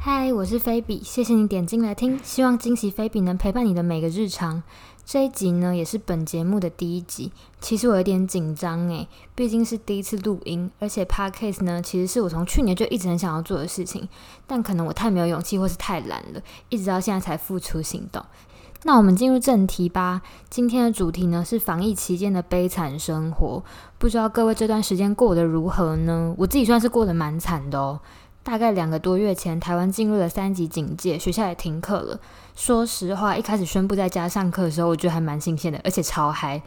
嗨，我是菲比，谢谢你点进来听，希望惊喜菲比能陪伴你的每个日常。这一集呢，也是本节目的第一集，其实我有点紧张诶，毕竟是第一次录音，而且 Podcast 呢，其实是我从去年就一直很想要做的事情，但可能我太没有勇气，或是太懒了，一直到现在才付出行动。那我们进入正题吧，今天的主题呢是防疫期间的悲惨生活，不知道各位这段时间过得如何呢？我自己算是过得蛮惨的哦。大概两个多月前，台湾进入了三级警戒，学校也停课了。说实话，一开始宣布在家上课的时候，我觉得还蛮新鲜的，而且超嗨。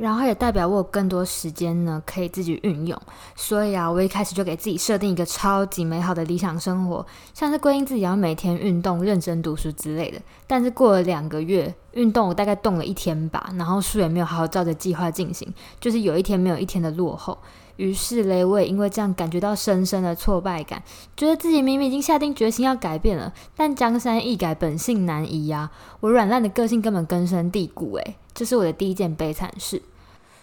然后也代表我有更多时间呢，可以自己运用。所以啊，我一开始就给自己设定一个超级美好的理想生活，像是规定自己要每天运动、认真读书之类的。但是过了两个月，运动我大概动了一天吧，然后书也没有好好照着计划进行，就是有一天没有一天的落后。于是嘞，我也因为这样感觉到深深的挫败感，觉得自己明明已经下定决心要改变了，但江山易改，本性难移呀。我软烂的个性根本根深蒂固，诶，这是我的第一件悲惨事。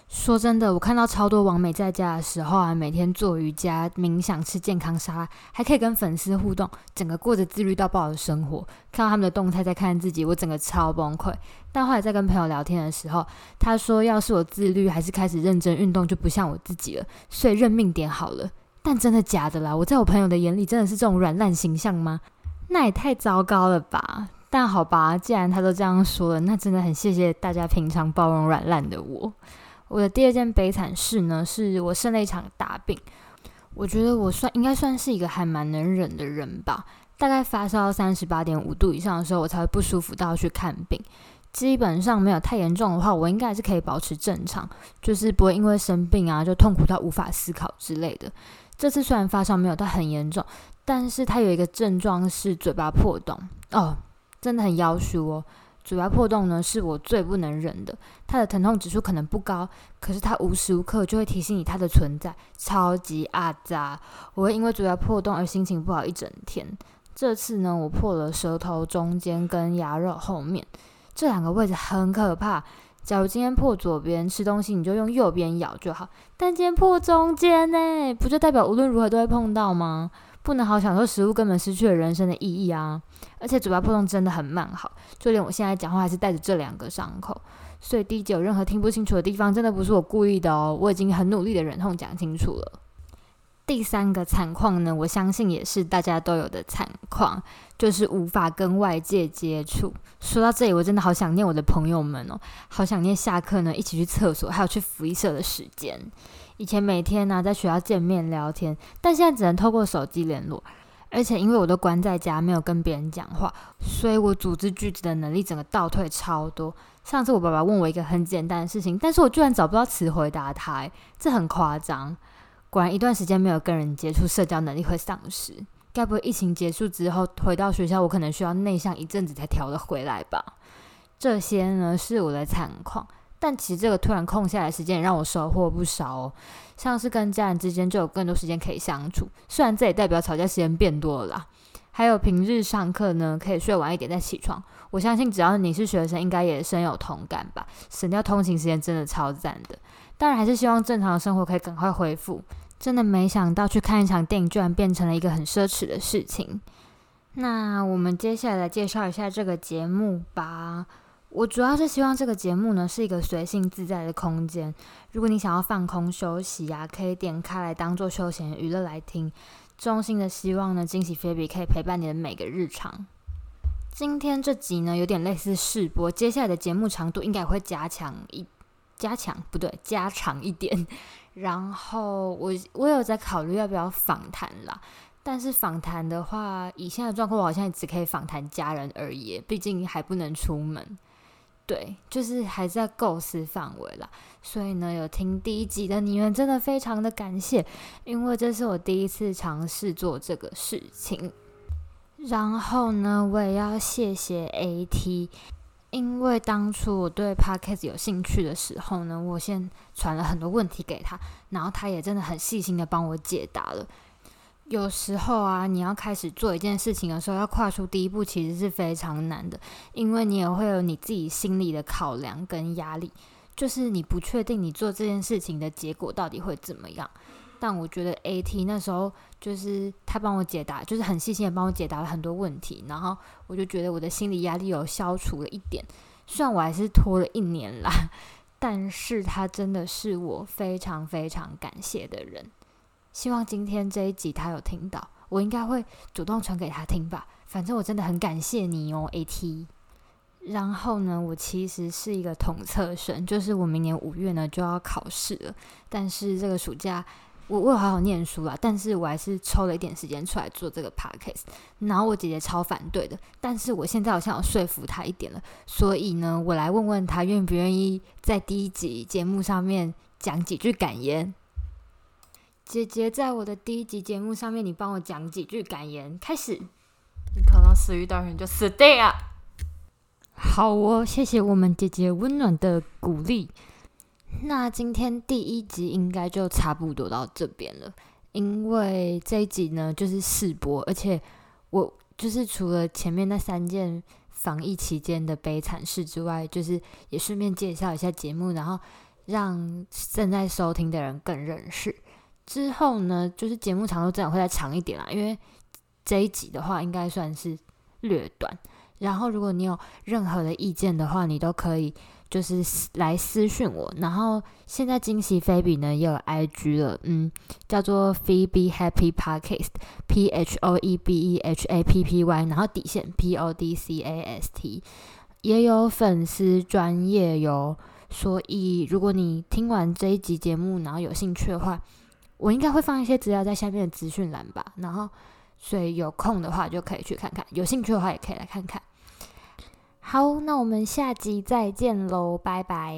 说真的，我看到超多网美在家的时候啊，每天做瑜伽、冥想、吃健康沙拉，还可以跟粉丝互动，整个过着自律到爆的生活。看到他们的动态，在看自己，我整个超崩溃。但后来在跟朋友聊天的时候，他说，要是我自律，还是开始认真运动，就不像我自己了，所以认命点好了。但真的假的啦？我在我朋友的眼里，真的是这种软烂形象吗？那也太糟糕了吧！但好吧，既然他都这样说了，那真的很谢谢大家平常包容软烂的我。我的第二件悲惨事呢，是我生了一场大病。我觉得我算应该算是一个还蛮能忍的人吧。大概发烧三十八点五度以上的时候，我才会不舒服到去看病。基本上没有太严重的话，我应该还是可以保持正常，就是不会因为生病啊就痛苦到无法思考之类的。这次虽然发烧没有到很严重，但是它有一个症状是嘴巴破洞哦，真的很夭寿哦。嘴巴破洞呢，是我最不能忍的。它的疼痛指数可能不高，可是它无时无刻就会提醒你它的存在，超级阿扎。我会因为嘴巴破洞而心情不好一整天。这次呢，我破了舌头中间跟牙肉后面这两个位置，很可怕。假如今天破左边，吃东西你就用右边咬就好。但今天破中间呢，不就代表无论如何都会碰到吗？不能好享受食物，根本失去了人生的意义啊！而且嘴巴破洞真的很慢好，就连我现在讲话还是带着这两个伤口。所以第一集有任何听不清楚的地方，真的不是我故意的哦，我已经很努力的忍痛讲清楚了。第三个惨况呢，我相信也是大家都有的惨况，就是无法跟外界接触。说到这里，我真的好想念我的朋友们哦，好想念下课呢一起去厕所，还有去福利社的时间。以前每天呢、在学校见面聊天，但现在只能透过手机联络。而且因为我都关在家，没有跟别人讲话，所以我组织句子的能力整个倒退超多。上次我爸爸问我一个很简单的事情，但是我居然找不到词回答他，这很夸张。果然一段时间没有跟人接触，社交能力会丧失。该不会疫情结束之后回到学校，我可能需要内向一阵子才调得回来吧？这些呢是我的惨况。但其实这个突然空下来的时间也让我收获不少哦，像是跟家人之间就有更多时间可以相处，虽然这也代表吵架时间变多了啦。还有平日上课呢，可以睡晚一点再起床。我相信只要你是学生，应该也深有同感吧？省掉通勤时间真的超赞的。当然还是希望正常的生活可以赶快恢复。真的没想到去看一场电影居然变成了一个很奢侈的事情。那我们接下来来介绍一下这个节目吧。我主要是希望这个节目呢是一个随性自在的空间。如果你想要放空休息啊，可以点开来当做休闲娱乐来听。衷心的希望呢，惊喜菲比可以陪伴你的每个日常。今天这集呢有点类似试播，接下来的节目长度应该会加强一加强不对，加长一点。然后我我有在考虑要不要访谈啦。但是访谈的话，以现在状况，我好像只可以访谈家人而已，毕竟还不能出门。对，就是还在构思范围啦，所以呢，有听第一集的你们真的非常的感谢，因为这是我第一次尝试做这个事情。然后呢，我也要谢谢 AT，因为当初我对 Podcast 有兴趣的时候呢，我先传了很多问题给他，然后他也真的很细心的帮我解答了。有时候啊，你要开始做一件事情的时候，要跨出第一步，其实是非常难的，因为你也会有你自己心里的考量跟压力，就是你不确定你做这件事情的结果到底会怎么样。但我觉得 AT 那时候就是他帮我解答，就是很细心的帮我解答了很多问题，然后我就觉得我的心理压力有消除了一点。虽然我还是拖了一年啦，但是他真的是我非常非常感谢的人。希望今天这一集他有听到，我应该会主动传给他听吧。反正我真的很感谢你哦，AT。然后呢，我其实是一个统测生，就是我明年五月呢就要考试了，但是这个暑假。我我有好好念书啦，但是我还是抽了一点时间出来做这个 podcast。然后我姐姐超反对的，但是我现在好像有说服她一点了，所以呢，我来问问她愿不愿意在第一集节目上面讲几句感言。姐姐，在我的第一集节目上面，你帮我讲几句感言。开始，你考到死育大学就死定了。好哦，谢谢我们姐姐温暖的鼓励。那今天第一集应该就差不多到这边了，因为这一集呢就是试播，而且我就是除了前面那三件防疫期间的悲惨事之外，就是也顺便介绍一下节目，然后让正在收听的人更认识。之后呢，就是节目长度真的会再长一点啦，因为这一集的话应该算是略短。然后如果你有任何的意见的话，你都可以。就是来私讯我，然后现在惊喜菲比呢也有 IG 了，嗯，叫做 Phoebe Happy Podcast，P H O E B E H A P P Y，然后底线 P O D C A S T，也有粉丝专业哟。所以如果你听完这一集节目，然后有兴趣的话，我应该会放一些资料在下面的资讯栏吧。然后所以有空的话就可以去看看，有兴趣的话也可以来看看。好，那我们下集再见喽，拜拜。